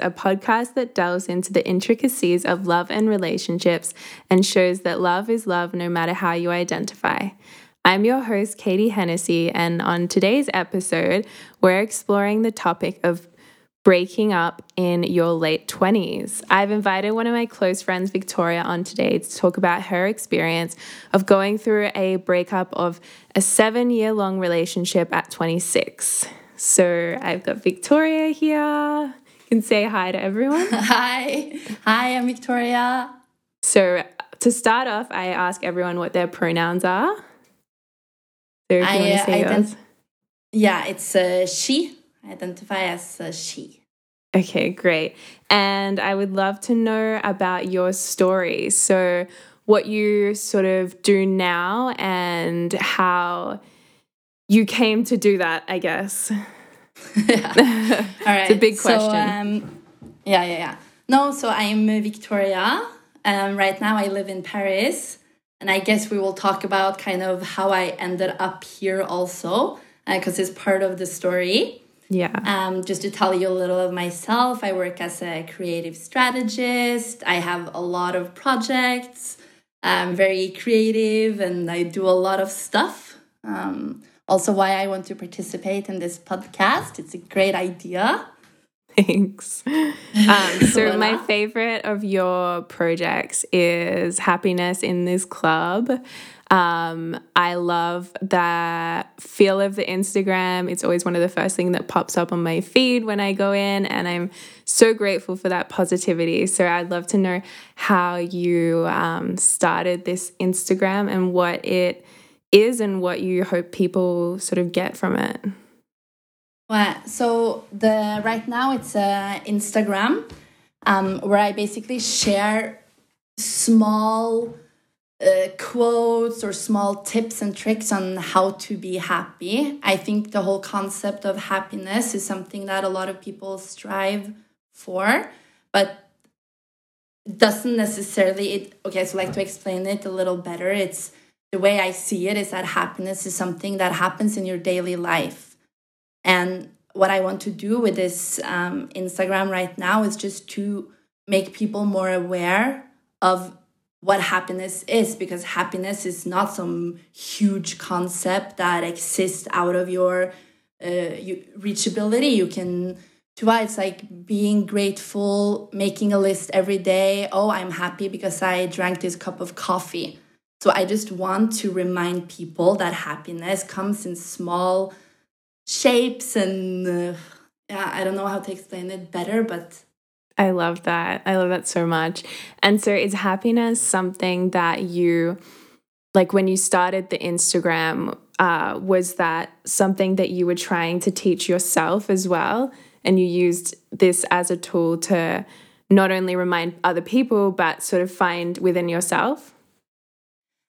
A podcast that delves into the intricacies of love and relationships and shows that love is love no matter how you identify. I'm your host, Katie Hennessy, and on today's episode, we're exploring the topic of breaking up in your late 20s. I've invited one of my close friends, Victoria, on today to talk about her experience of going through a breakup of a seven year long relationship at 26. So I've got Victoria here. Can say hi to everyone. Hi. Hi, I'm Victoria. So to start off, I ask everyone what their pronouns are. So if you I, want to uh, say ident- yours. Yeah, it's uh, she. I identify as uh, she. Okay, great. And I would love to know about your story. So, what you sort of do now and how you came to do that, I guess. yeah. All right. It's a big So, question. um, yeah, yeah, yeah. No, so I'm uh, Victoria. Um, right now I live in Paris. And I guess we will talk about kind of how I ended up here also, because it's part of the story. Yeah. Um, just to tell you a little of myself, I work as a creative strategist. I have a lot of projects. I'm very creative and I do a lot of stuff. Um, also, why I want to participate in this podcast. It's a great idea. Thanks. Um, so, my favorite of your projects is Happiness in This Club. Um, I love that feel of the Instagram. It's always one of the first things that pops up on my feed when I go in, and I'm so grateful for that positivity. So, I'd love to know how you um, started this Instagram and what it is and what you hope people sort of get from it. Well, so the right now it's uh, Instagram, um, where I basically share small uh, quotes or small tips and tricks on how to be happy. I think the whole concept of happiness is something that a lot of people strive for, but doesn't necessarily it okay so like to explain it a little better it's the way i see it is that happiness is something that happens in your daily life and what I want to do with this um, Instagram right now is just to make people more aware of what happiness is because happiness is not some huge concept that exists out of your uh, reachability. You can, to why it's like being grateful, making a list every day. Oh, I'm happy because I drank this cup of coffee. So I just want to remind people that happiness comes in small shapes and uh, yeah i don't know how to explain it better but I love that. I love that so much. And so is happiness something that you like when you started the Instagram uh was that something that you were trying to teach yourself as well and you used this as a tool to not only remind other people but sort of find within yourself?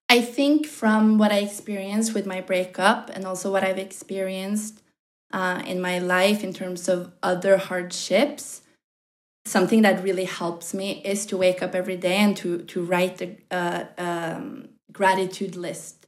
I think from what i experienced with my breakup and also what i've experienced uh, in my life in terms of other hardships something that really helps me is to wake up every day and to to write the uh, um, gratitude list.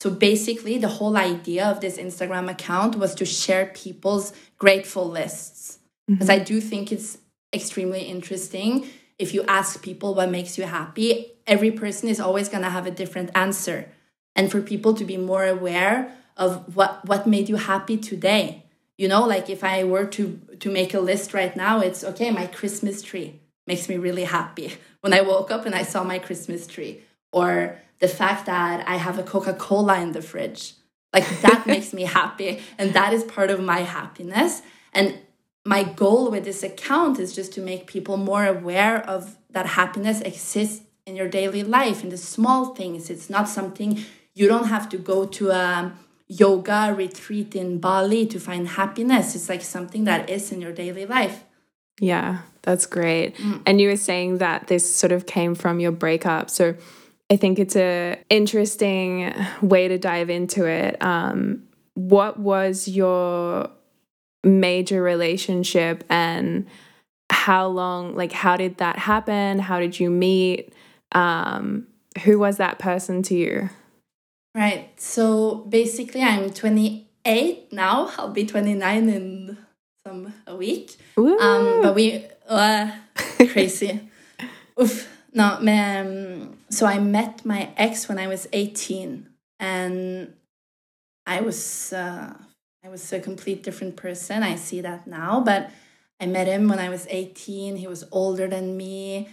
So basically the whole idea of this instagram account was to share people's grateful lists. Because i do think it's extremely interesting if you ask people what makes you happy every person is always going to have a different answer. And for people to be more aware of what what made you happy today. You know like if i were to to make a list right now it's okay my christmas tree makes me really happy. When i woke up and i saw my christmas tree. Or the fact that i have a coca-cola in the fridge. Like that makes me happy. And that is part of my happiness. And my goal with this account is just to make people more aware of that happiness exists in your daily life in the small things it's not something you don't have to go to a yoga retreat in Bali to find happiness. It's like something that is in your daily life. Yeah, that's great. And you were saying that this sort of came from your breakup. So I think it's a interesting way to dive into it. Um, what was your major relationship and how long like how did that happen? How did you meet? Um, who was that person to you? Right. So basically, I'm 28 now. I'll be 29 in some a week. Um, but we uh, crazy. Oof. No, um, so I met my ex when I was 18 and I was uh, I was a complete different person. I see that now, but I met him when I was 18. He was older than me,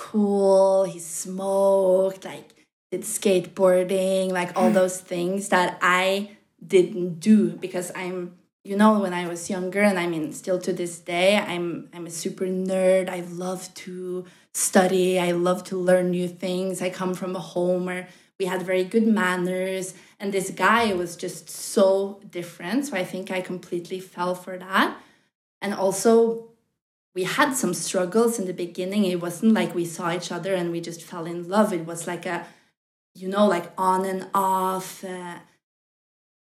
cool. He smoked, like did skateboarding, like all mm. those things that I didn't do because I'm you know when I was younger and I mean still to this day I'm I'm a super nerd. I love to study. I love to learn new things. I come from a home where we had very good manners and this guy was just so different. So I think I completely fell for that. And also we had some struggles in the beginning. It wasn't like we saw each other and we just fell in love. It was like a you know like on and off uh,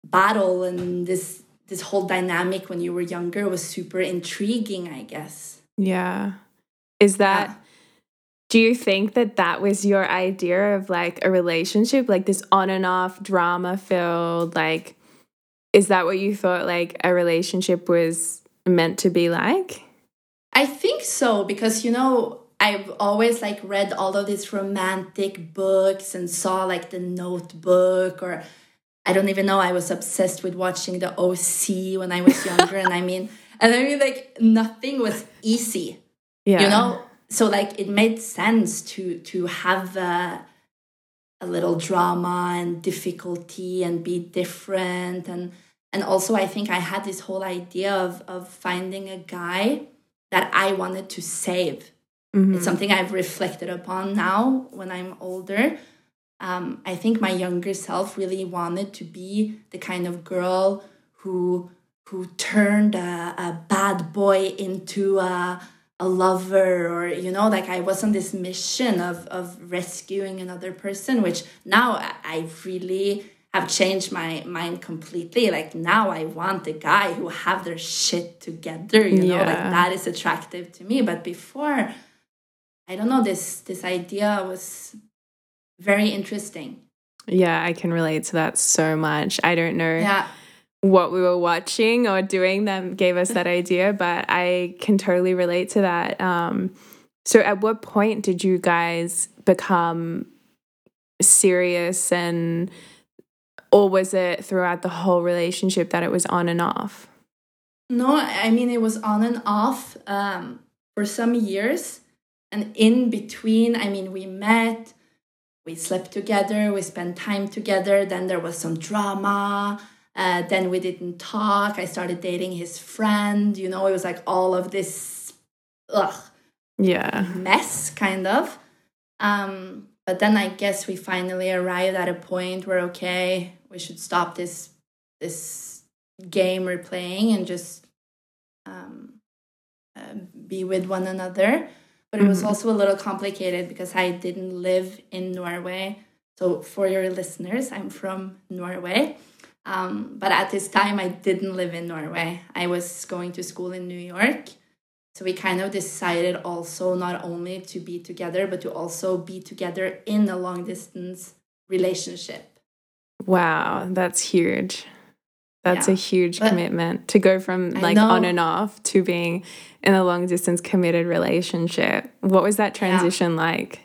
battle and this this whole dynamic when you were younger was super intriguing i guess yeah is that yeah. do you think that that was your idea of like a relationship like this on and off drama filled like is that what you thought like a relationship was meant to be like i think so because you know I've always like read all of these romantic books and saw like the notebook or I don't even know. I was obsessed with watching the OC when I was younger, and I mean, and I mean, like nothing was easy. Yeah. You know, so like it made sense to to have a, a little drama and difficulty and be different and and also I think I had this whole idea of of finding a guy that I wanted to save. Mm-hmm. It's something I've reflected upon now when I'm older um, I think my younger self really wanted to be the kind of girl who who turned a, a bad boy into a, a lover or you know like i was on this mission of of rescuing another person which now i really have changed my mind completely like now i want a guy who have their shit together you know yeah. like that is attractive to me but before i don't know this this idea was very interesting. Yeah, I can relate to that so much. I don't know yeah. what we were watching or doing that gave us that idea, but I can totally relate to that. Um, so, at what point did you guys become serious and or was it throughout the whole relationship that it was on and off? No, I mean it was on and off um, for some years, and in between, I mean we met, we slept together, we spent time together. Then there was some drama. Uh, then we didn't talk. I started dating his friend. You know, it was like all of this, ugh, yeah, mess kind of. Um, but then I guess we finally arrived at a point where okay, we should stop this this game we're playing and just um, uh, be with one another but it was mm-hmm. also a little complicated because I didn't live in Norway. So, for your listeners, I'm from Norway. Um, but at this time, I didn't live in Norway. I was going to school in New York. So, we kind of decided also not only to be together, but to also be together in a long distance relationship. Wow, that's huge. That's yeah. a huge but commitment to go from like on and off to being in a long distance committed relationship. What was that transition yeah. like?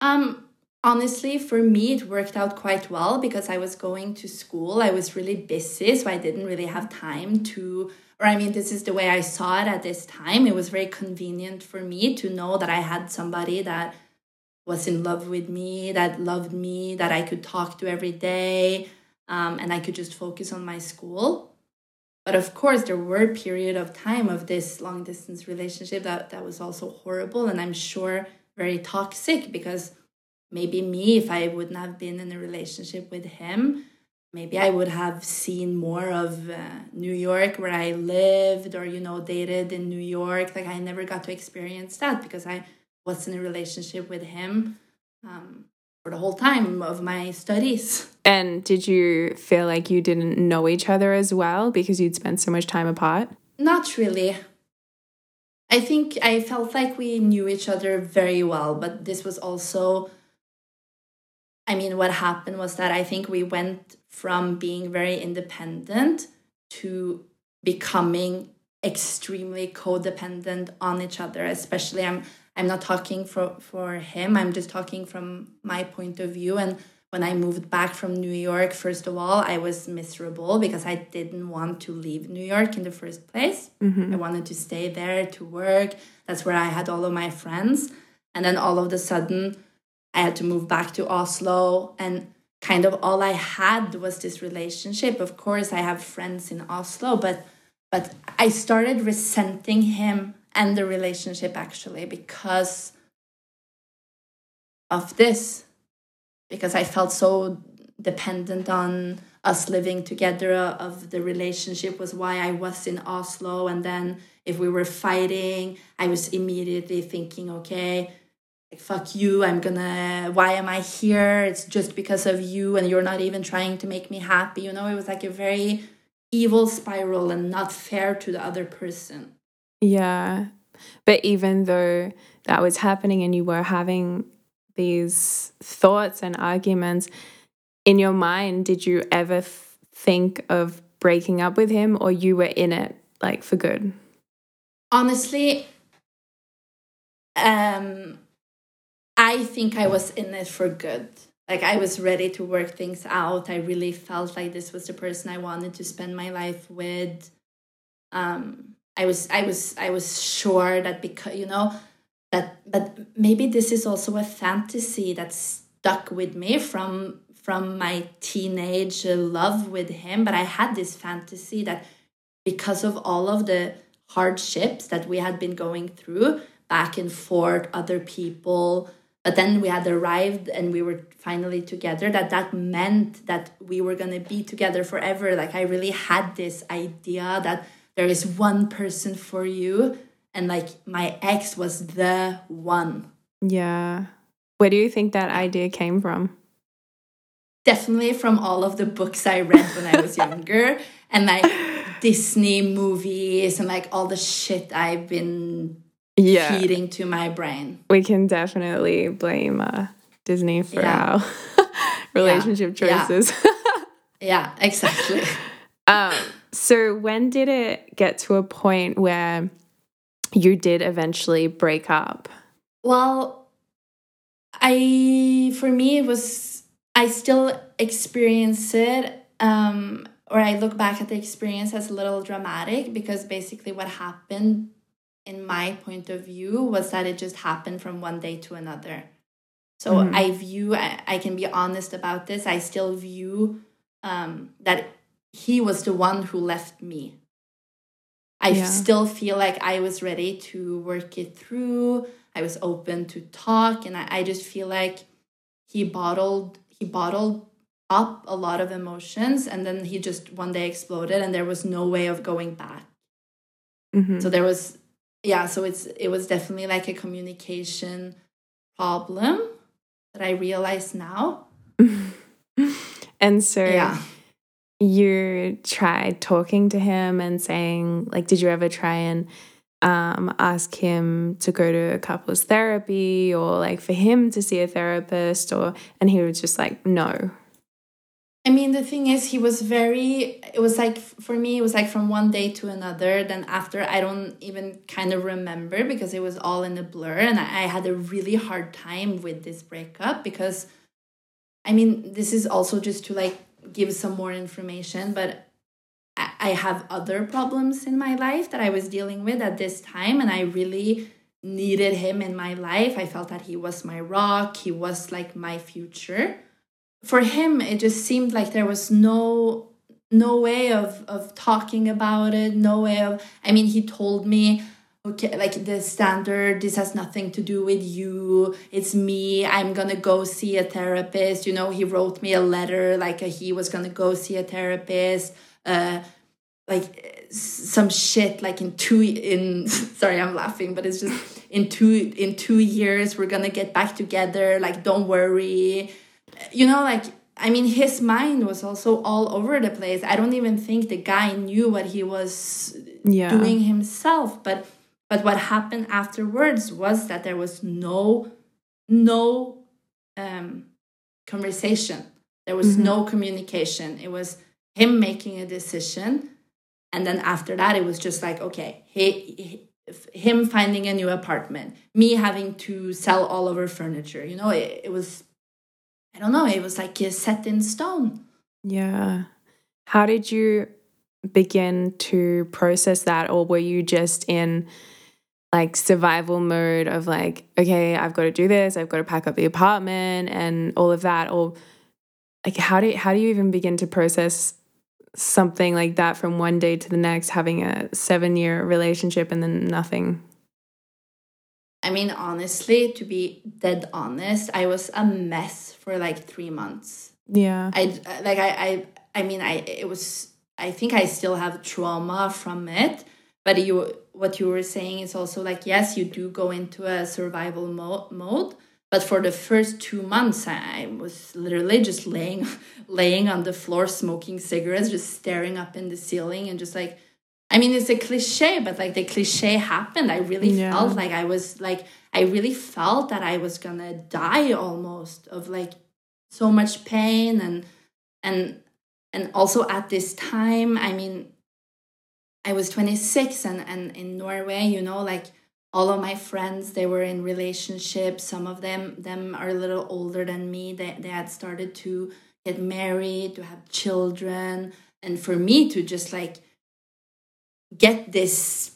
Um honestly for me it worked out quite well because I was going to school. I was really busy so I didn't really have time to or I mean this is the way I saw it at this time. It was very convenient for me to know that I had somebody that was in love with me, that loved me, that I could talk to every day um, and I could just focus on my school. But of course, there were period of time of this long distance relationship that, that was also horrible and I'm sure very toxic because maybe me, if I wouldn't have been in a relationship with him, maybe I would have seen more of uh, New York where I lived or, you know, dated in New York. Like I never got to experience that because I was in a relationship with him. Um, for the whole time of my studies. And did you feel like you didn't know each other as well because you'd spent so much time apart? Not really. I think I felt like we knew each other very well, but this was also I mean, what happened was that I think we went from being very independent to becoming extremely codependent on each other especially i'm i'm not talking for for him. I'm just talking from my point of view. And when i moved back from new york first of all i was miserable because i didn't want to leave new york in the first place. Mm-hmm. i wanted to stay there to work. That's where i had all of my friends. And then all of a sudden i had to move back to oslo. And kind of all i had was this relationship. Of course i have friends in oslo but but I started resenting him and the relationship actually because of this. Because I felt so dependent on us living together, of the relationship was why I was in Oslo. And then if we were fighting, I was immediately thinking, okay, like, fuck you, I'm gonna, why am I here? It's just because of you, and you're not even trying to make me happy. You know, it was like a very evil spiral and not fair to the other person. Yeah. But even though that was happening and you were having these thoughts and arguments in your mind, did you ever think of breaking up with him or you were in it like for good? Honestly, um, I think I was in it for good. Like I was ready to work things out. I really felt like this was the person I wanted to spend my life with. Um, I was, I was, I was sure that because you know that, but maybe this is also a fantasy that stuck with me from from my teenage love with him. But I had this fantasy that because of all of the hardships that we had been going through back and forth, other people but then we had arrived and we were finally together that that meant that we were going to be together forever like i really had this idea that there is one person for you and like my ex was the one Yeah. Where do you think that idea came from? definitely from all of the books i read when i was younger and like disney movies and like all the shit i've been Yeah. feeding to my brain We can definitely blame uh, Disney for Yeah. our relationship Yeah. choices. yeah exactly um, so when did it get to a point where you did eventually break up? Well, I for me it was I still experience it um or I look back at the experience as a little dramatic because basically what happened in my point of view was that it just happened from one day to another. So Mhm. I view I, I can be honest about this. I still view um that he was the one who left me. I Yeah. still feel like I was ready to work it through. I was open to talk, and I, I just feel like he bottled he bottled up a lot of emotions, and then he just one day exploded, and there was no way of going back. Mhm. So there was, yeah. So it's it was definitely like a communication problem that I realize now. and so Yeah. You tried talking to him and saying, like, did you ever try and um, ask him to go to a couples therapy or like for him to see a therapist or and he was just like no I mean, the thing is, he was very, it was like, for me, it was like from one day to another. Then after, I don't even kind of remember because it was all in a blur. And I, I had a really hard time with this breakup because, I mean, this is also just to like give some more information, but I, have other problems in my life that I was dealing with at this time. And I really needed him in my life. I felt that he was my rock, he was like my future for him it just seemed like there was no no way of of talking about it no way of i mean he told me okay like the standard this has nothing to do with you. It's me. I'm gonna go see a therapist. You know he wrote me a letter like uh, he was gonna go see a therapist uh like some shit like in two in sorry i'm laughing but it's just in two in two years we're gonna get back together. Like don't worry. You know like i mean his mind was also all over the place. I don't even think the guy knew what he was yeah. doing himself but but what happened afterwards was that there was no no um conversation. There was Mhm. no communication. It was him making a decision. And then after that it was just like okay he, he him finding a new apartment me having to sell all of our furniture. You know it, it was i don't know it was like set in stone. Yeah. How did you begin to process that or were you just in like survival mode of like okay i've got to do this i've got to pack up the apartment and all of that or like how do you, how do you even begin to process something like that from one day to the next having a 7 year relationship and then nothing? I mean honestly to be dead honest i was a mess for like 3 months. Yeah. I like i i i mean i it was i think i still have trauma from it but you what you were saying is also like yes you do go into a survival mo- mode but for the first two months i was literally just laying laying on the floor smoking cigarettes just staring up in the ceiling and just like i mean it's a cliche but like the cliche happened i really yeah. felt like i was like i really felt that i was gonna die almost of like so much pain and and and also at this time i mean i was 26 and and in norway you know like all of my friends they were in relationships. Some of them them are a little older than me. They, they had started to get married to have children. And for me to just like get this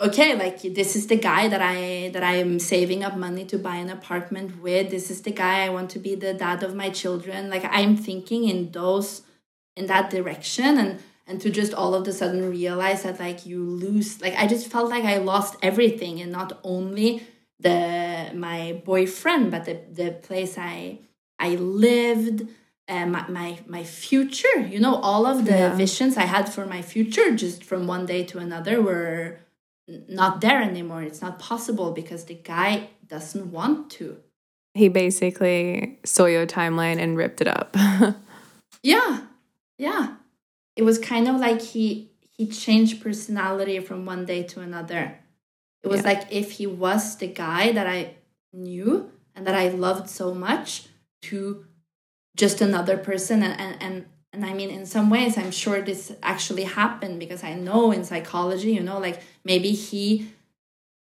okay like this is the guy that i that i am saving up money to buy an apartment with. This is the guy i want to be the dad of my children. Like i'm thinking in those in that direction. And and to just all of a sudden realize that like you lose like i just felt like i lost everything and not only the my boyfriend but the the place i i lived uh, my, my my future you know all of the yeah. visions i had for my future just from one day to another were not there anymore. It's not possible because the guy doesn't want to. He basically saw your timeline and ripped it up. Yeah. Yeah it was kind of like he he changed personality from one day to another. It was yeah. like if he was the guy that I knew and that I loved so much to just another person and and and, and I mean in some ways I'm sure this actually happened because I know in psychology, you know, like maybe he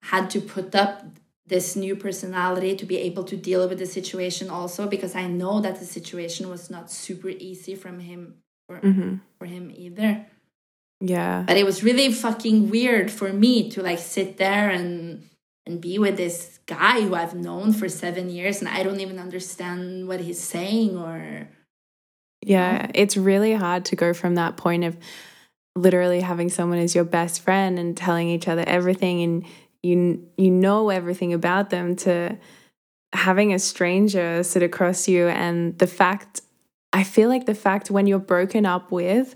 had to put up this new personality to be able to deal with the situation also because I know that the situation was not super easy from him for, mm-hmm. for him either. Yeah. But it was really fucking weird for me to like sit there and and be with this guy who I've known for 7 years and I don't even understand what he's saying or Yeah, it's really hard to go from that point of literally having someone as your best friend and telling each other everything and you you know everything about them to having a stranger sit across you and the fact I feel like the fact when you're broken up with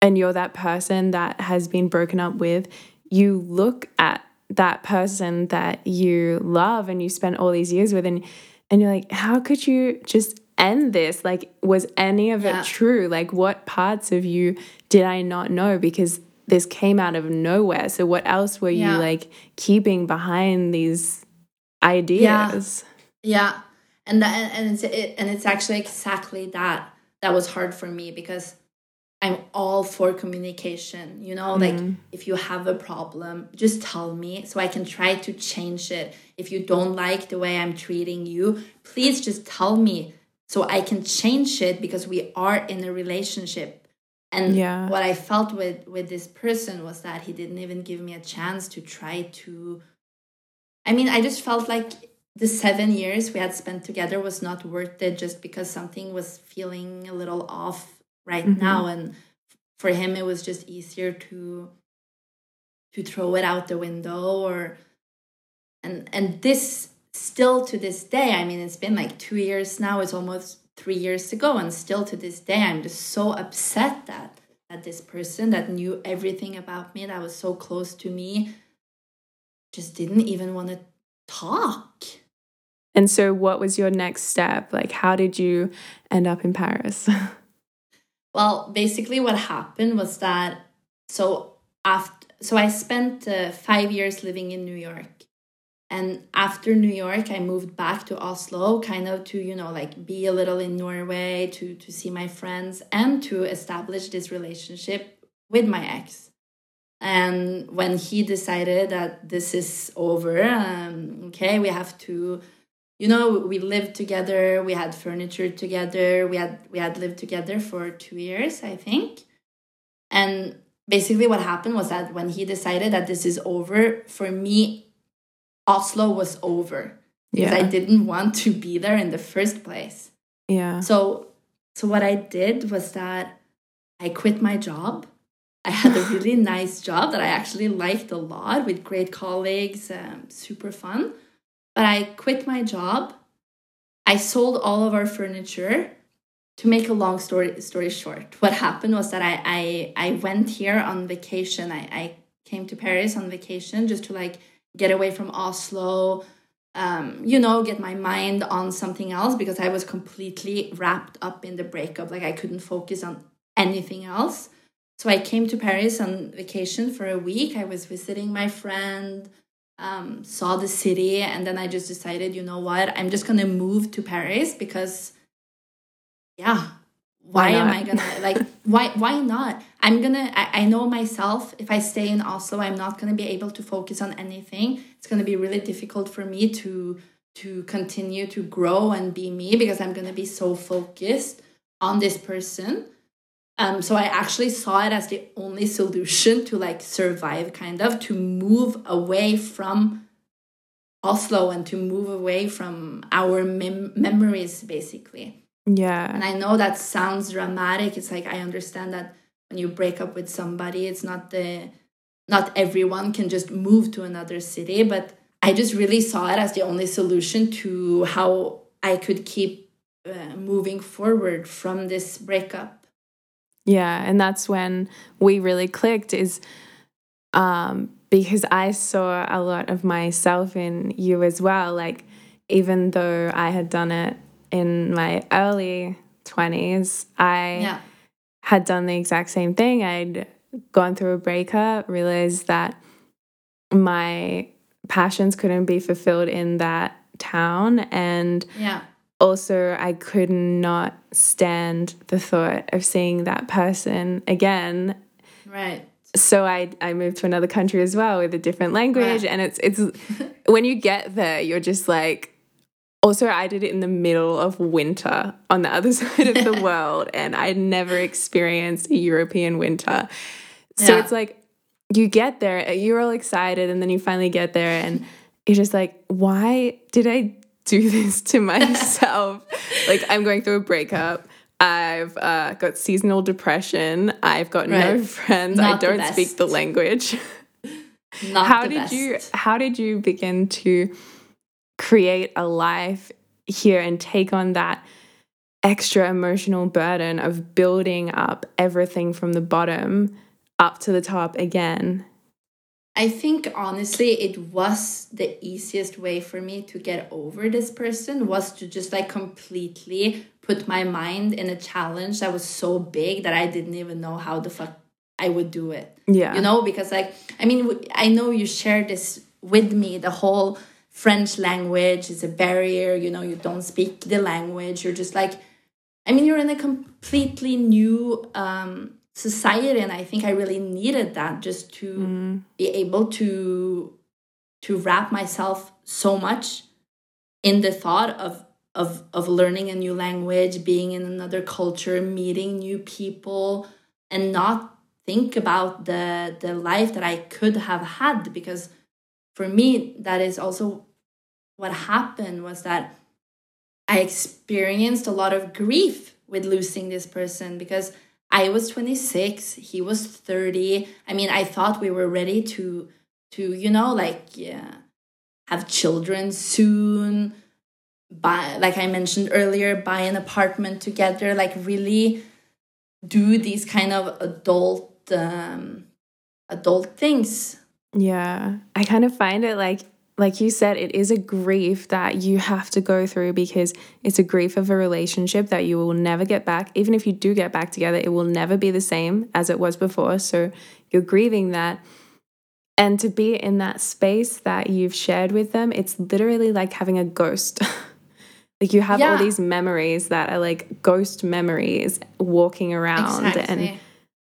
and you're that person that has been broken up with, you look at that person that you love and you spent all these years with and and you're like, how could you just end this? Like, was any of yeah. it true? Like, what parts of you did I not know? Because this came out of nowhere. So, what else were yeah. you like keeping behind these ideas? Yeah. yeah and that and it's it, and it's actually exactly that that was hard for me because I'm all for communication. You know, mm-hmm. like if you have a problem, just tell me so I can try to change it. If you don't like the way I'm treating you, please just tell me so I can change it because we are in a relationship. And yeah. what I felt with with this person was that he didn't even give me a chance to try to I mean, I just felt like the seven years we had spent together was not worth it just because something was feeling a little off right mm-hmm. now and for him it was just easier to to throw it out the window or and and this still to this day i mean it's been like two years now it's almost three years ago and still to this day i'm just so upset that that this person that knew everything about me that was so close to me just didn't even want to talk and so, what was your next step? Like, how did you end up in Paris? well, basically, what happened was that so after so I spent uh, five years living in New York, and after New York, I moved back to Oslo, kind of to you know like be a little in Norway to to see my friends and to establish this relationship with my ex. And when he decided that this is over, um, okay, we have to, you know, we lived together, we had furniture together, we had we had lived together for two years, I think. And basically, what happened was that when he decided that this is over, for me, Oslo was over because yeah. I didn't want to be there in the first place. Yeah. So, so what I did was that I quit my job I had a really nice job that I actually liked a lot with great colleagues, um, super fun. But I quit my job. I sold all of our furniture. To make a long story story short, what happened was that I I, I went here on vacation. I, I came to Paris on vacation just to like get away from Oslo, um, you know, get my mind on something else because I was completely wrapped up in the breakup. Like I couldn't focus on anything else. So I came to Paris on vacation for a week. I was visiting my friend, um, saw the city, and then I just decided, you know what, I'm just gonna move to Paris because, yeah, why, why am I gonna like why why not? I'm gonna I, I know myself. If I stay in Oslo, I'm not gonna be able to focus on anything. It's gonna be really difficult for me to to continue to grow and be me because I'm gonna be so focused on this person um, so I actually saw it as the only solution to like survive, kind of, to move away from Oslo and to move away from our mem- memories, basically. Yeah. And I know that sounds dramatic. It's like I understand that when you break up with somebody, it's not the not everyone can just move to another city, but I just really saw it as the only solution to how I could keep uh, moving forward from this breakup. Yeah, and that's when we really clicked is um because I saw a lot of myself in you as well like even though I had done it in my early 20s, I yeah. had done the exact same thing. I'd gone through a breakup, realized that my passions couldn't be fulfilled in that town and yeah also I could not stand the thought of seeing that person again. Right. So I I moved to another country as well with a different language right. and it's it's when you get there you're just like also I did it in the middle of winter on the other side of the world and I'd never experienced a European winter. So yeah. it's like you get there, you're all excited and then you finally get there and you're just like why did I do this to myself. like I'm going through a breakup. I've uh, got seasonal depression. I've got right. no friends. Not I don't speak the language. Not how the did best. you how did you begin to create a life here and take on that extra emotional burden of building up everything from the bottom up to the top again? I think honestly, it was the easiest way for me to get over this person was to just like completely put my mind in a challenge that was so big that I didn't even know how the fuck I would do it. Yeah. You know, because like, I mean, I know you shared this with me, the whole French language is a barrier, you know, you don't speak the language, you're just like, I mean, you're in a completely new um, society and i think i really needed that just to mm. be able to to wrap myself so much in the thought of of of learning a new language being in another culture meeting new people and not think about the the life that i could have had because for me that is also what happened was that i experienced a lot of grief with losing this person because I was 26, he was 30. I mean, I thought we were ready to to, you know, like yeah, have children soon, buy like I mentioned earlier, buy an apartment together, like really do these kind of adult um adult things. Yeah. I kind of find it like like you said, it is a grief that you have to go through because it's a grief of a relationship that you will never get back. Even if you do get back together, it will never be the same as it was before. So you're grieving that. And to be in that space that you've shared with them, it's literally like having a ghost. like you have yeah. all these memories that are like ghost memories walking around. Exactly. And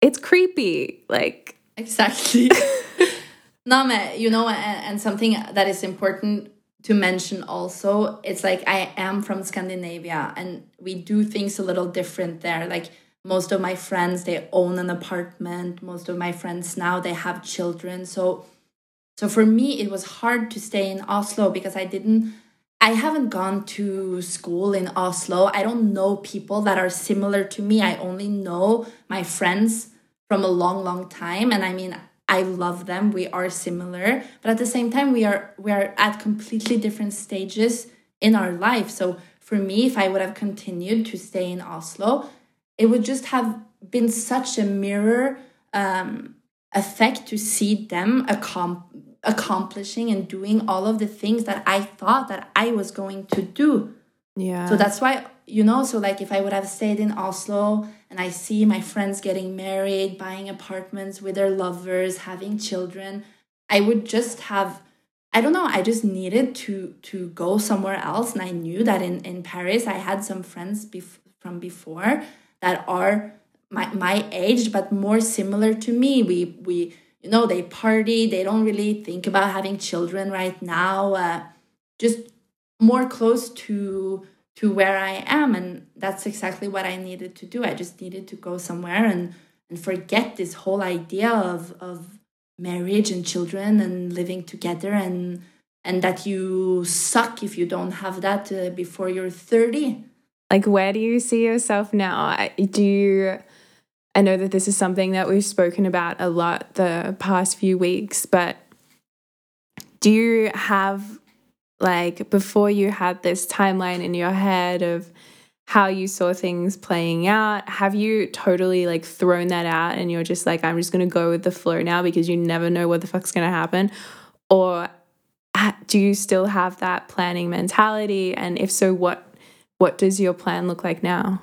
it's creepy. Like exactly. no, you know, and, and something that is important to mention also, it's like I am from Scandinavia and we do things a little different there. Like most of my friends, they own an apartment. Most of my friends now they have children. So so for me it was hard to stay in Oslo because I didn't I haven't gone to school in Oslo. I don't know people that are similar to me. I only know my friends from a long, long time. And I mean, I love them. We are similar, but at the same time, we are we are at completely different stages in our life. So for me, if I would have continued to stay in Oslo, it would just have been such a mirror um, effect to see them accom- accomplishing and doing all of the things that I thought that I was going to do. Yeah. So that's why, you know, so like if I would have stayed in Oslo and I see my friends getting married, buying apartments with their lovers, having children, I would just have I don't know, I just needed to to go somewhere else and I knew that in in Paris I had some friends bef- from before that are my my age but more similar to me. We we you know, they party, they don't really think about having children right now. Uh, just more close to to where I am and that's exactly what I needed to do. I just needed to go somewhere and and forget this whole idea of of marriage and children and living together and and that you suck if you don't have that uh, before you're 30. Like where do you see yourself now? Do you I know that this is something that we've spoken about a lot the past few weeks, but do you have like before you had this timeline in your head of how you saw things playing out have you totally like thrown that out and you're just like i'm just going to go with the flow now because you never know what the fuck's going to happen or do you still have that planning mentality? And if so what what does your plan look like now?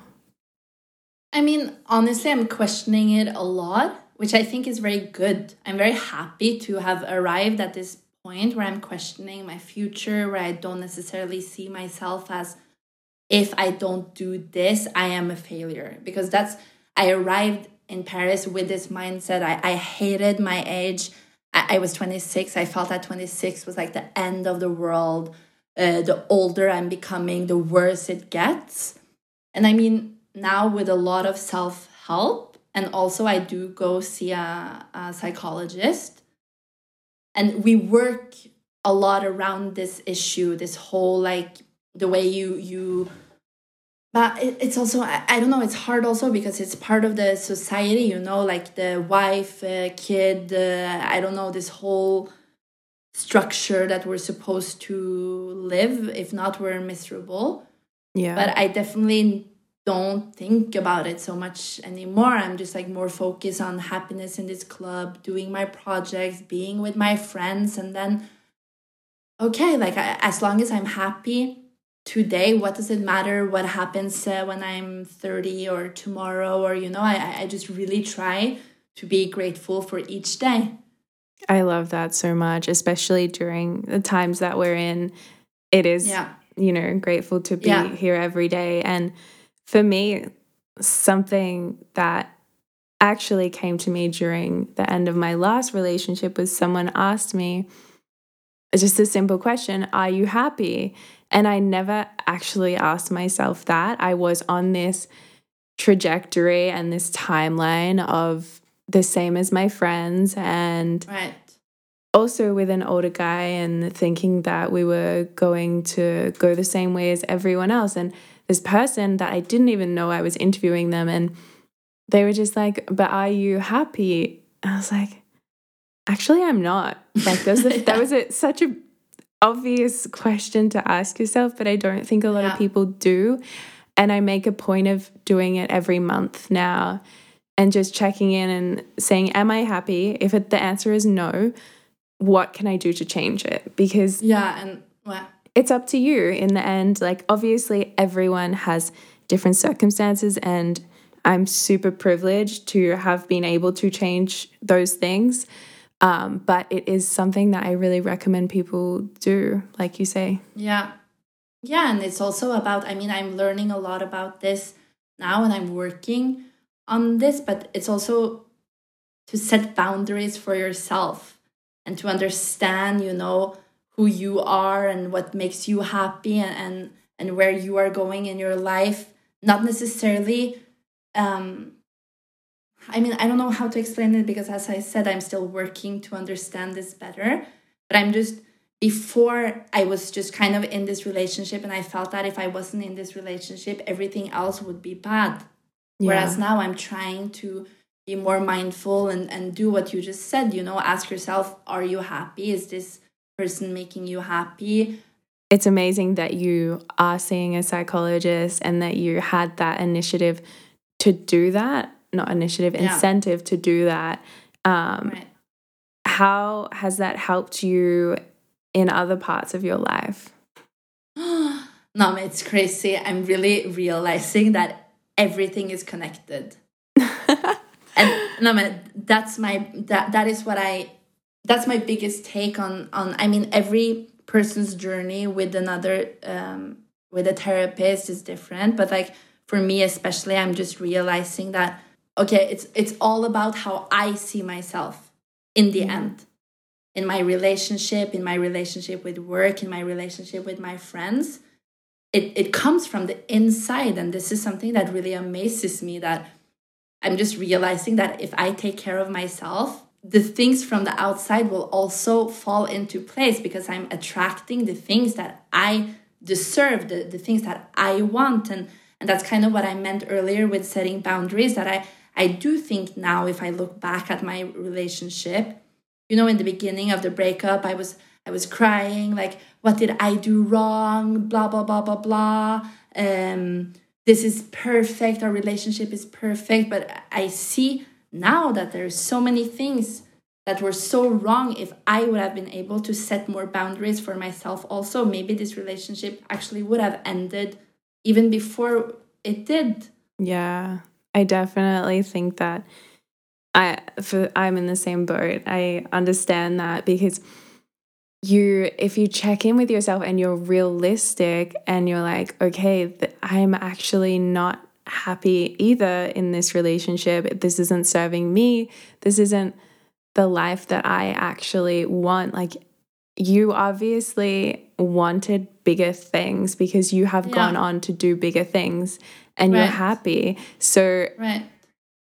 I mean honestly i'm questioning it a lot which i think is very good. I'm very happy to have arrived at this point where I'm questioning my future, where I don't necessarily see myself as if I don't do this, I am a failure. Because that's, I arrived in Paris with this mindset. I, I hated my age. I, I was 26. I felt that 26 was like the end of the world. Uh, the older I'm becoming, the worse it gets. And I mean, now with a lot of self help, and also I do go see a, a psychologist and we work a lot around this issue this whole like the way you you but it's also I, don't know it's hard also because it's part of the society you know like the wife uh, kid uh, i don't know this whole structure that we're supposed to live if not we're miserable. Yeah. But i definitely don't think about it so much anymore. I'm just like more focused on happiness in this club, doing my projects, being with my friends, and then, okay, like I, as long as I'm happy today, what does it matter what happens uh, when I'm 30 or tomorrow? Or, you know, I, I just really try to be grateful for each day. I love that so much, especially during the times that we're in. It is, yeah. you know, grateful to be yeah. here every day. And, for me, something that actually came to me during the end of my last relationship was someone asked me just a simple question Are you happy? And I never actually asked myself that. I was on this trajectory and this timeline of the same as my friends and right. also with an older guy and thinking that we were going to go the same way as everyone else. And this person that I didn't even know I was interviewing them and they were just like, "But are you happy?" I was like, "Actually, I'm not." Like that was a, yeah. that was a, such a obvious question to ask yourself, but I don't think a lot yeah. of people do. And I make a point of doing it every month now and just checking in and saying, Am I happy? If it, the answer is no, what can I do to change it? Because. Yeah. And well, it's up to you in the end. Like, obviously, everyone has different circumstances, and I'm super privileged to have been able to change those things. Um, but it is something that I really recommend people do, like you say. Yeah. Yeah. And it's also about, I mean, I'm learning a lot about this now and I'm working on this, but it's also to set boundaries for yourself and to understand, you know, who you are and what makes you happy and and, and where you are going in your life. Not necessarily um I mean, I don't know how to explain it because as I said, I'm still working to understand this better. But I'm just before I was just kind of in this relationship and I felt that if I wasn't in this relationship, everything else would be bad. Yeah. Whereas now I'm trying to be more mindful and, and do what you just said, you know, ask yourself, are you happy? Is this person making you happy? It's amazing that you are seeing a psychologist and that you had that initiative to do that, not initiative, yeah. incentive to do that. Um, right. How has that helped you in other parts of your life? no, it's crazy. I'm really realizing that everything is connected. and no, man, that's my that that is what I that's my biggest take on on. I mean, every person's journey with another um, with a therapist is different, but like for me especially, I'm just realizing that okay, it's it's all about how I see myself in the mm-hmm. end in my relationship, in my relationship with work, in my relationship with my friends. It, it comes from the inside. And this is something that really amazes me that I'm just realizing that if I take care of myself, the things from the outside will also fall into place because I'm attracting the things that I deserve, the, the things that I want. And, and that's kind of what I meant earlier with setting boundaries that I, I do think now, if I look back at my relationship, you know in the beginning of the breakup i was i was crying like what did i do wrong? Blah blah blah blah blah. Um this is perfect. Our relationship is perfect. But i see now that there's so many things that were so wrong if i would have been able to set more boundaries for myself also maybe this relationship actually would have ended even before it did yeah i definitely think that I for I'm in the same boat. I understand that because you if you check in with yourself and you're realistic and you're like, okay, I'm actually not happy either in this relationship. This isn't serving me. This isn't the life that I actually want. Like you obviously wanted bigger things because you have yeah. gone on to do bigger things and right. you're happy. So right.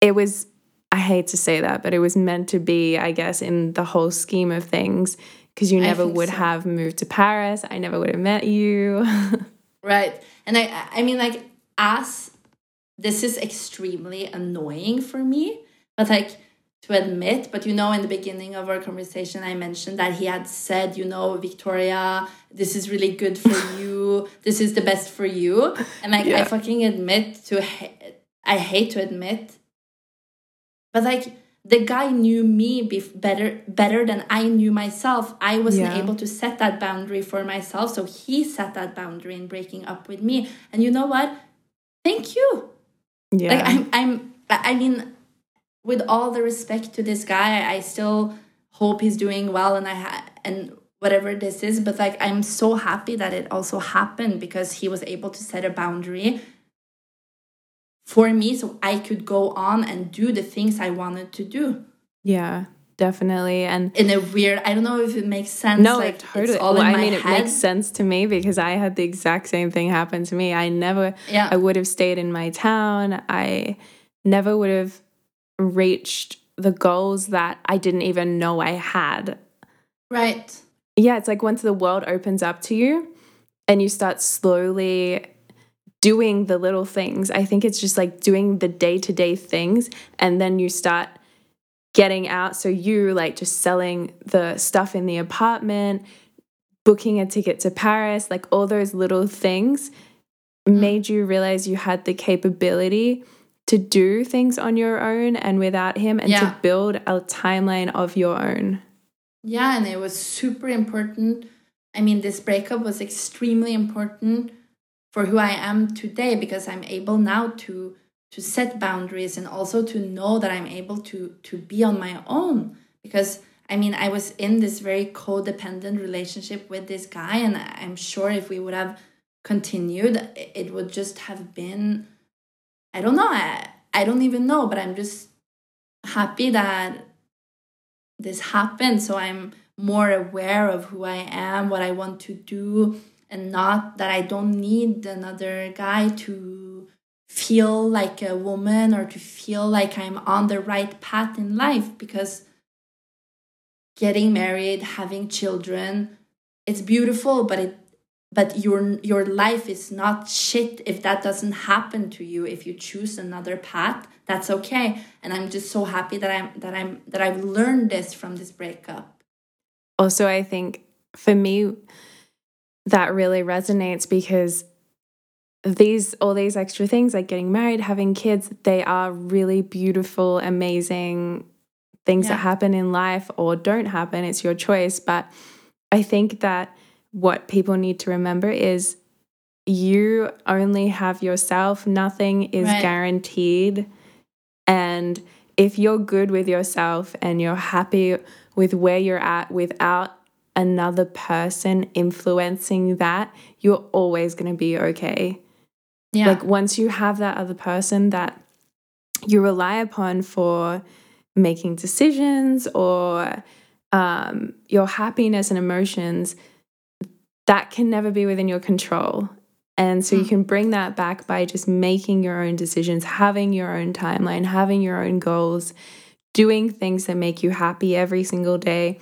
it was I hate to say that, but it was meant to be, I guess, in the whole scheme of things, because you never would so. have moved to Paris. I never would have met you. right. And I I mean like as this is extremely annoying for me, but like to admit, but you know, in the beginning of our conversation, I mentioned that he had said, you know, Victoria, this is really good for you. This is the best for you. And like, yeah. I fucking admit to, I hate to admit but like the guy knew me better better than I knew myself. I wasn't yeah. able to set that boundary for myself, so he set that boundary in breaking up with me. And you know what? Thank you. Yeah. Like I'm I'm I mean with all the respect to this guy, I still hope he's doing well and I ha- and whatever this is, but like I'm so happy that it also happened because he was able to set a boundary for me so I could go on and do the things I wanted to do. Yeah, definitely. And in a weird, I don't know if it makes sense. No, like, totally. Well, I mean, head. it makes sense to me because I had the exact same thing happen to me. I never, yeah. I would have stayed in my town. I never would have reached the goals that I didn't even know I had. Right. Yeah, it's like once the world opens up to you and you start slowly doing the little things. I think it's just like doing the day to day things. And then you start getting out. So you like just selling the stuff in the apartment, booking a ticket to Paris, like all those little things mm. made you realize you had the capability to do things on your own and without him and yeah. to build a timeline of your own. Yeah, and it was super important. I mean, this breakup was extremely important for who I am today because I'm able now to to set boundaries and also to know that I'm able to to be on my own because I mean I was in this very codependent relationship with this guy and I'm sure if we would have continued it would just have been I don't know I, I don't even know but I'm just happy that this happened. So I'm more aware of who I am, what I want to do, and not that I don't need another guy to feel like a woman or to feel like I'm on the right path in life because getting married, having children, it's beautiful, but it but your your life is not shit if that doesn't happen to you. If you choose another path that's okay. And i'm just so happy that i'm that i'm that i've learned this from this breakup. Also i think for me that really resonates because these all these extra things like getting married having kids they are really beautiful amazing things yeah. that happen in life or don't happen it's your choice but i think that what people need to remember is you only have yourself nothing is right. guaranteed and if you're good with yourself and you're happy with where you're at without another person influencing that, you're always going to be okay. Yeah. Like once you have that other person that you rely upon for making decisions or um, your happiness and emotions, that can never be within your control. And so you mm. can bring that back by just making your own decisions, having your own timeline, having your own goals, doing things that make you happy every single day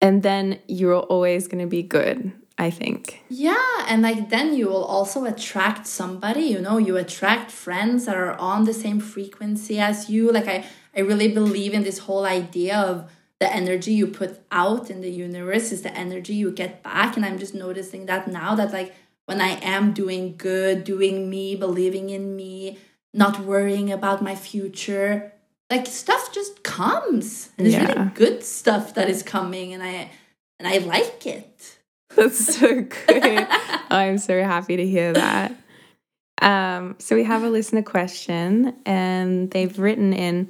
and then you're always going to be good I think. Yeah, and like then you will also attract somebody, you know, you attract friends that are on the same frequency as you. Like I I really believe in this whole idea of the energy you put out in the universe is the energy you get back and I'm just noticing that now that like when I am doing good, doing me, believing in me, not worrying about my future, like stuff just comes and it's yeah. really good stuff that is coming and i and i like it that's so good i'm so happy to hear that. Um, so we have a listener question and they've written in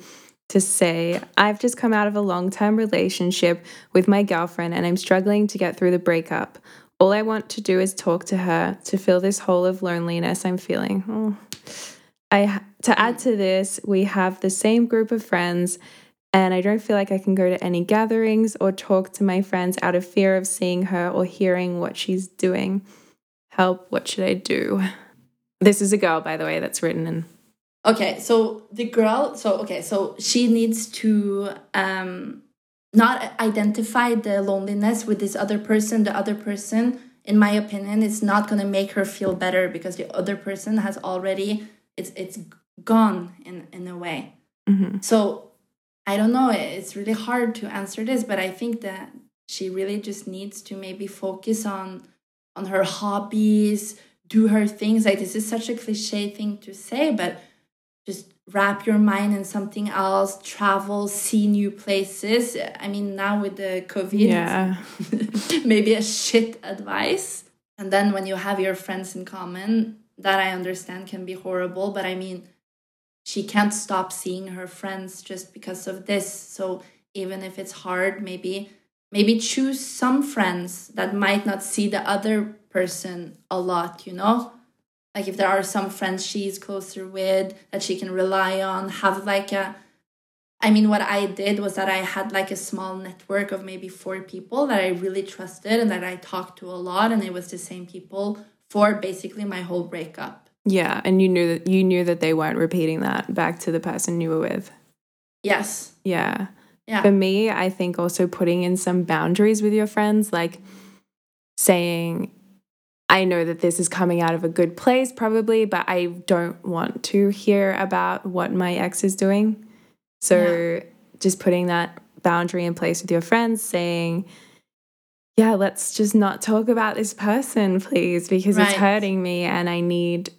to say i've just come out of a long-term relationship with my girlfriend and i'm struggling to get through the breakup. All i want to do is talk to her to fill this hole of loneliness i'm feeling. Oh. I to add to this, we have the same group of friends and I don't feel like I can go to any gatherings or talk to my friends out of fear of seeing her or hearing what she's doing. Help, what should I do? This is a girl, by the way, that's written in. Okay, so the girl, so okay, so she needs to um not identify the loneliness with this other person. The other person, in my opinion, is not going to make her feel better because the other person has already it's it's gone in in a way mm-hmm. so i don't know it's really hard to answer this but i think that she really just needs to maybe focus on on her hobbies do her things. Like this is such a cliche thing to say but just wrap your mind in something else travel see new places. I mean now with the covid yeah. maybe a shit advice. And then when you have your friends in common that I understand can be horrible, but I mean, she can't stop seeing her friends just because of this. So even if it's hard, maybe maybe choose some friends that might not see the other person a lot, you know? Like if there are some friends she's closer with that she can rely on, have like a I mean, what I did was that I had like a small network of maybe four people that I really trusted and that I talked to a lot, and it was the same people for basically my whole breakup. Yeah, and you knew that you knew that they weren't repeating that back to the person you were with. Yes. Yeah. Yeah. For me, I think also putting in some boundaries with your friends, like saying, I know that this is coming out of a good place, probably, but I don't want to hear about what my ex is doing. So yeah. just putting that boundary in place with your friends, saying, yeah, let's just not talk about this person, please, because right. it's hurting me and I need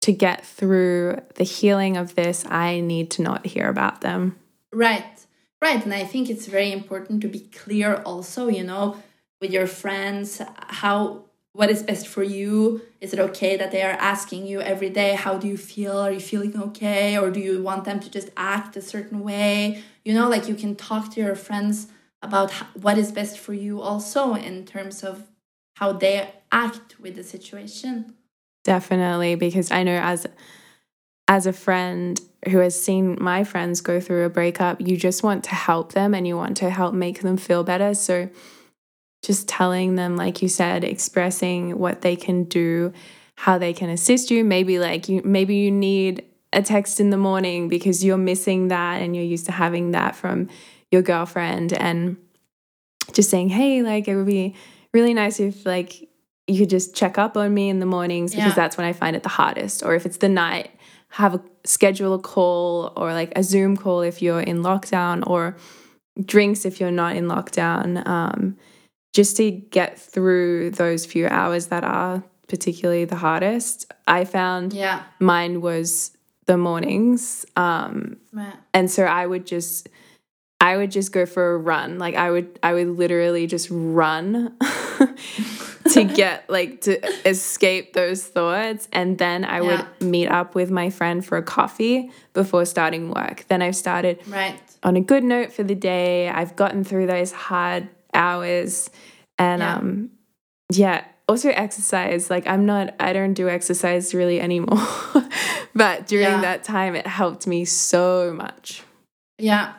to get through the healing of this. I need to not hear about them. Right. Right. And I think it's very important to be clear also, you know, with your friends, how what is best for you is it okay that they are asking you every day how do you feel are you feeling okay or do you want them to just act a certain way you know like you can talk to your friends about what is best for you also in terms of how they act with the situation definitely because i know as as a friend who has seen my friends go through a breakup, you just want to help them and you want to help make them feel better. So just telling them, like you said, expressing what they can do, how they can assist you. Maybe like you maybe you need a text in the morning because you're missing that and you're used to having that from your girlfriend and just saying, hey, like it would be really nice if like you could just check up on me in the mornings because yeah. that's when I find it the hardest. Or if it's the night, have a schedule a call or like a Zoom call if you're in lockdown or drinks if you're not in lockdown. Um, just to get through those few hours that are particularly the hardest. I found yeah. mine was the mornings. Um, and so I would just I would just go for a run. Like I would I would literally just run to get like to escape those thoughts and then I yeah. would meet up with my friend for a coffee before starting work. Then I've started right. on a good note for the day. I've gotten through those hard hours and yeah. um yeah, also exercise. Like I'm not I don't do exercise really anymore. but during yeah. that time it helped me so much. Yeah.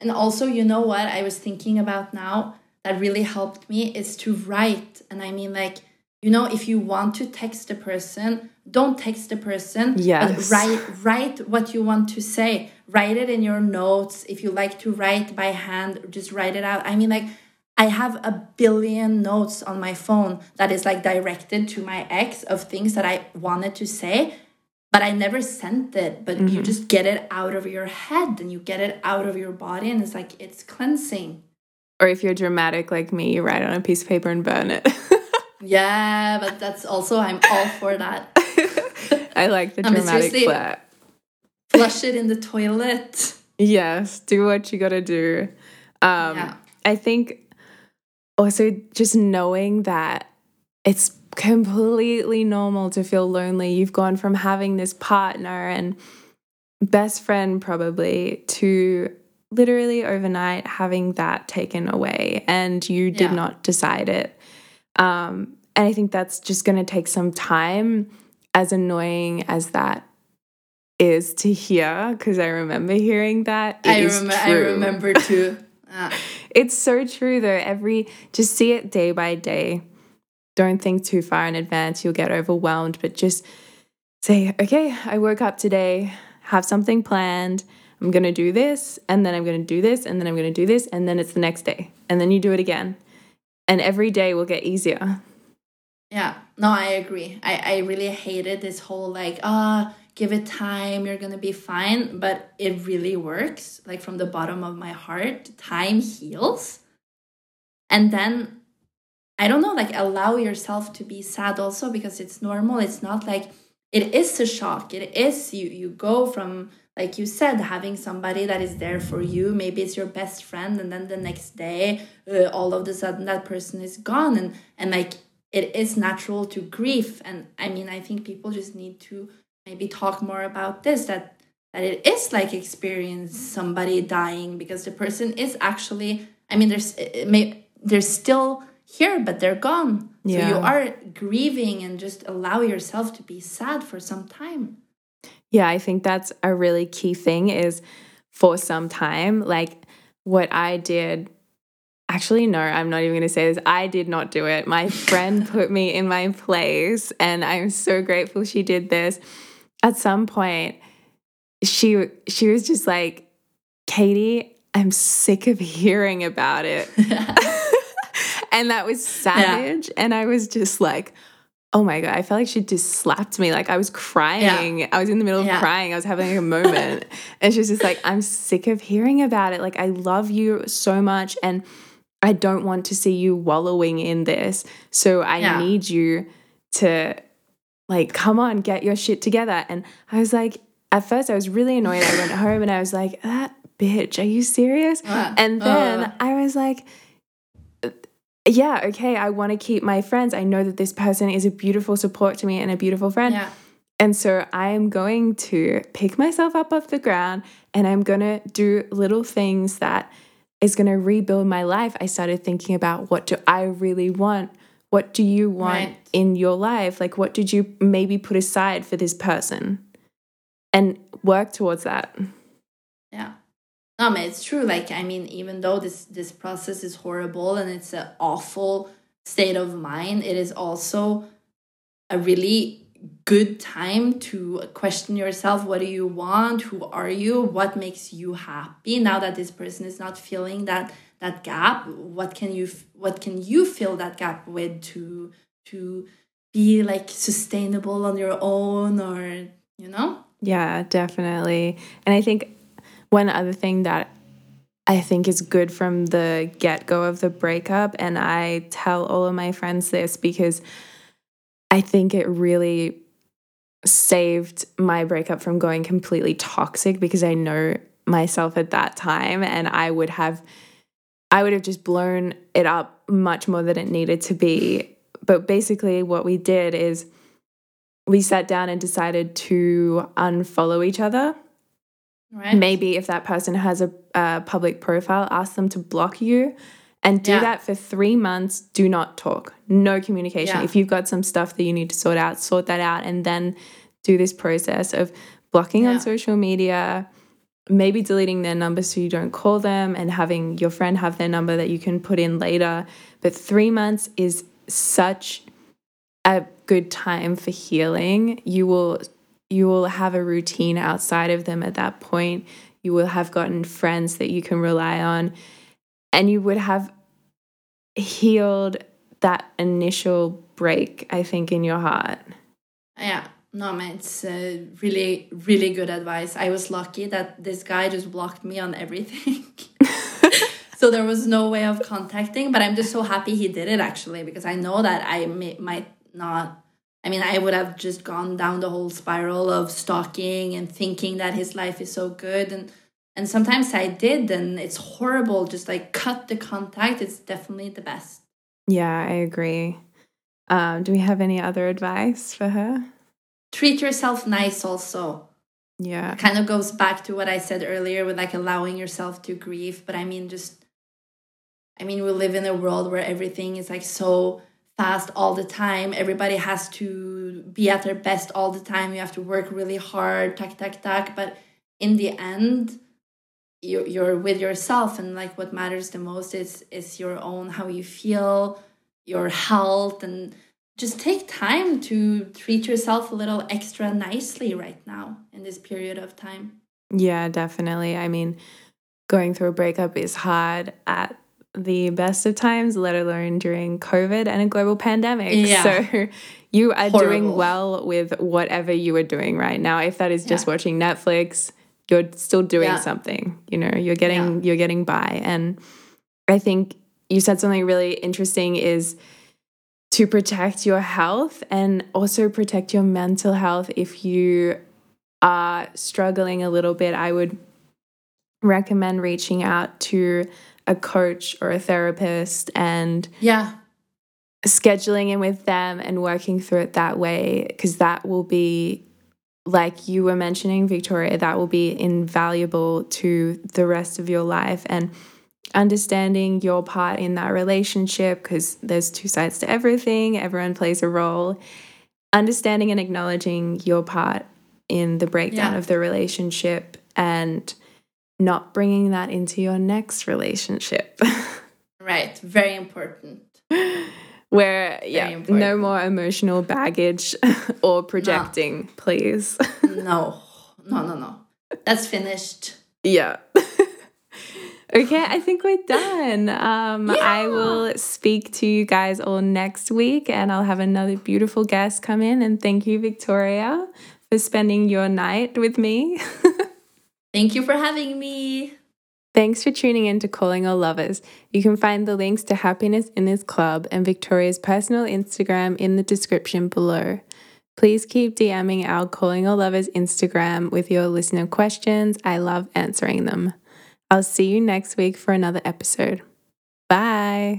And also, you know what I was thinking about now that really helped me is to write. And I mean, like, you know, if you want to text a person, don't text the person. Yes. write write what you want to say. Write it in your notes. If you like to write by hand, just write it out. I mean, like, I have a billion notes on my phone that is like directed to my ex of things that I wanted to say but I never sent it. But mm-hmm. you just get it out of your head and you get it out of your body, and it's like it's cleansing. Or if you're dramatic like me, you write on a piece of paper and burn it. yeah, but that's also I'm all for that. I like the dramatic flat. Flush it in the toilet. Yes, do what you gotta do. Um, yeah. I think also just knowing that it's completely normal to feel lonely. You've gone from having this partner and best friend, probably, to literally overnight having that taken away, and you did yeah. not decide it. Um, and I think that's just going to take some time, as annoying as that is to hear, because I remember hearing that. I remember. I remember too. Ah. it's so true, though. Every just see it day by day don't think too far in advance, you'll get overwhelmed, but just say, okay, I woke up today, have something planned. I'm going to do this, and then I'm going to do this, and then I'm going to do this, and then it's the next day. And then you do it again. And every day will get easier. Yeah, no, I agree. I, I really hated this whole like, ah, oh, give it time, you're gonna be fine. But it really works. Like from the bottom of my heart, time heals. And then I don't know, like allow yourself to be sad also because it's normal. It's not like it is a shock. It is you you go from like you said having somebody that is there for you maybe it's your best friend and then the next day uh, all of a sudden that person is gone and and like it is natural to grief and i mean i think people just need to maybe talk more about this that that it is like experience somebody dying because the person is actually i mean there's may, there's still here, but they're gone. Yeah. So you are grieving and just allow yourself to be sad for some time. Yeah, I think that's a really key thing is for some time. Like what I did Actually, no, I'm not even going to say this. I did not do it. My friend put me in my place, and I'm so grateful she did this. At some point, she she was just like, "Katie, I'm sick of hearing about it." and that was savage. Yeah. And I was just like, oh my God, I felt like she just slapped me. Like I was crying. Yeah. I was in the middle of yeah. crying. I was having a moment. and she was just like, I'm sick of hearing about it. Like I love you so much. And I don't want to see you wallowing in this. So I need you to like, come on, get your shit together. And I was like, at first I was really annoyed. I went home and I was like, that bitch, are you serious? Uh, and then uh. I was like, yeah, okay, I want to keep my friends. I know that this person is a beautiful support to me and a beautiful friend. Yeah. And so I am going to pick myself up off the ground and I'm going to do little things that is going to rebuild my life. I started thinking about what do I really want? What do you want right. in your life? Like, what did you maybe put aside for this person? and work towards that. Yeah. No, but it's true. Like, I mean, even though this this process is horrible and it's an awful state of mind, it is also a really good time to question yourself what do you want? Who are you? What makes you happy? Now that this person is not feeling that that gap what can you what can you fill that gap with to to be like sustainable on your own or you know? Yeah definitely. And i think one other thing that I think is good from the get go of the breakup. And I tell all of my friends this because I think it really saved my breakup from going completely toxic because I know myself at that time and I would have I would have just blown it up much more than it needed to be. But basically what we did is we sat down and decided to unfollow each other. Right. Maybe if that person has a, a public profile, ask them to block you and do yeah. that for three months. Do not talk, no communication. Yeah. If you've got some stuff that you need to sort out, sort that out, and then do this process of blocking yeah. on social media, maybe deleting their number so you don't call them, and having your friend have their number that you can put in later. But three months is such a good time for healing. You will you will have a routine outside of them at that point. You will have gotten friends that you can rely on and you would have healed that initial break, I think, in your heart. Yeah, no, man, it's uh, really, really good advice. I was lucky that this guy just blocked me on everything. so there was no way of contacting, but I'm just so happy he did it actually, because I know that I may, might not. I mean, I would have just gone down the whole spiral of stalking and thinking that his life is so good. And and sometimes I did, and it's horrible. Just like cut the contact. It's definitely the best. Yeah, I agree. Um, do we have any other advice for her? Treat yourself nice, also. Yeah. It kind of goes back to what I said earlier with like allowing yourself to grieve. But I mean, just, I mean, we live in a world where everything is like so fast all the time. Everybody has to be at their best all the time. You have to work really hard, tack, tack, tack. But in the end, you're, you're with yourself and like what matters the most is is your own how you feel your health and just take time to treat yourself a little extra nicely right now in this period of time yeah definitely i mean going through a breakup is hard at the best of times let alone during covid and a global pandemic yeah. so you are Horrible. doing well with whatever you are doing right now if that is just yeah. watching netflix you're still doing yeah. something you know you're getting you're getting by and i think you said something really interesting is to protect your health and also protect your mental health if you are struggling a little bit i would recommend reaching out to a coach or a therapist and yeah scheduling in with them and working through it that way because that will be like you were mentioning, Victoria, that will be invaluable to the rest of your life and understanding your part in that relationship because there's two sides to everything, everyone plays a role. Understanding and acknowledging your part in the breakdown yeah. of the relationship and not bringing that into your next relationship. right, very important. where yeah no more emotional baggage or projecting no. please no no no no that's finished yeah okay i think we're done um yeah. i will speak to you guys all next week and i'll have another beautiful guest come in and thank you victoria for spending your night with me thank you for having me Thanks for tuning in to Calling All Lovers. You can find the links to Happiness in this club and Victoria's personal Instagram in the description below. Please keep DMing our Calling All Lovers Instagram with your listener questions. I love answering them. I'll see you next week for another episode. Bye.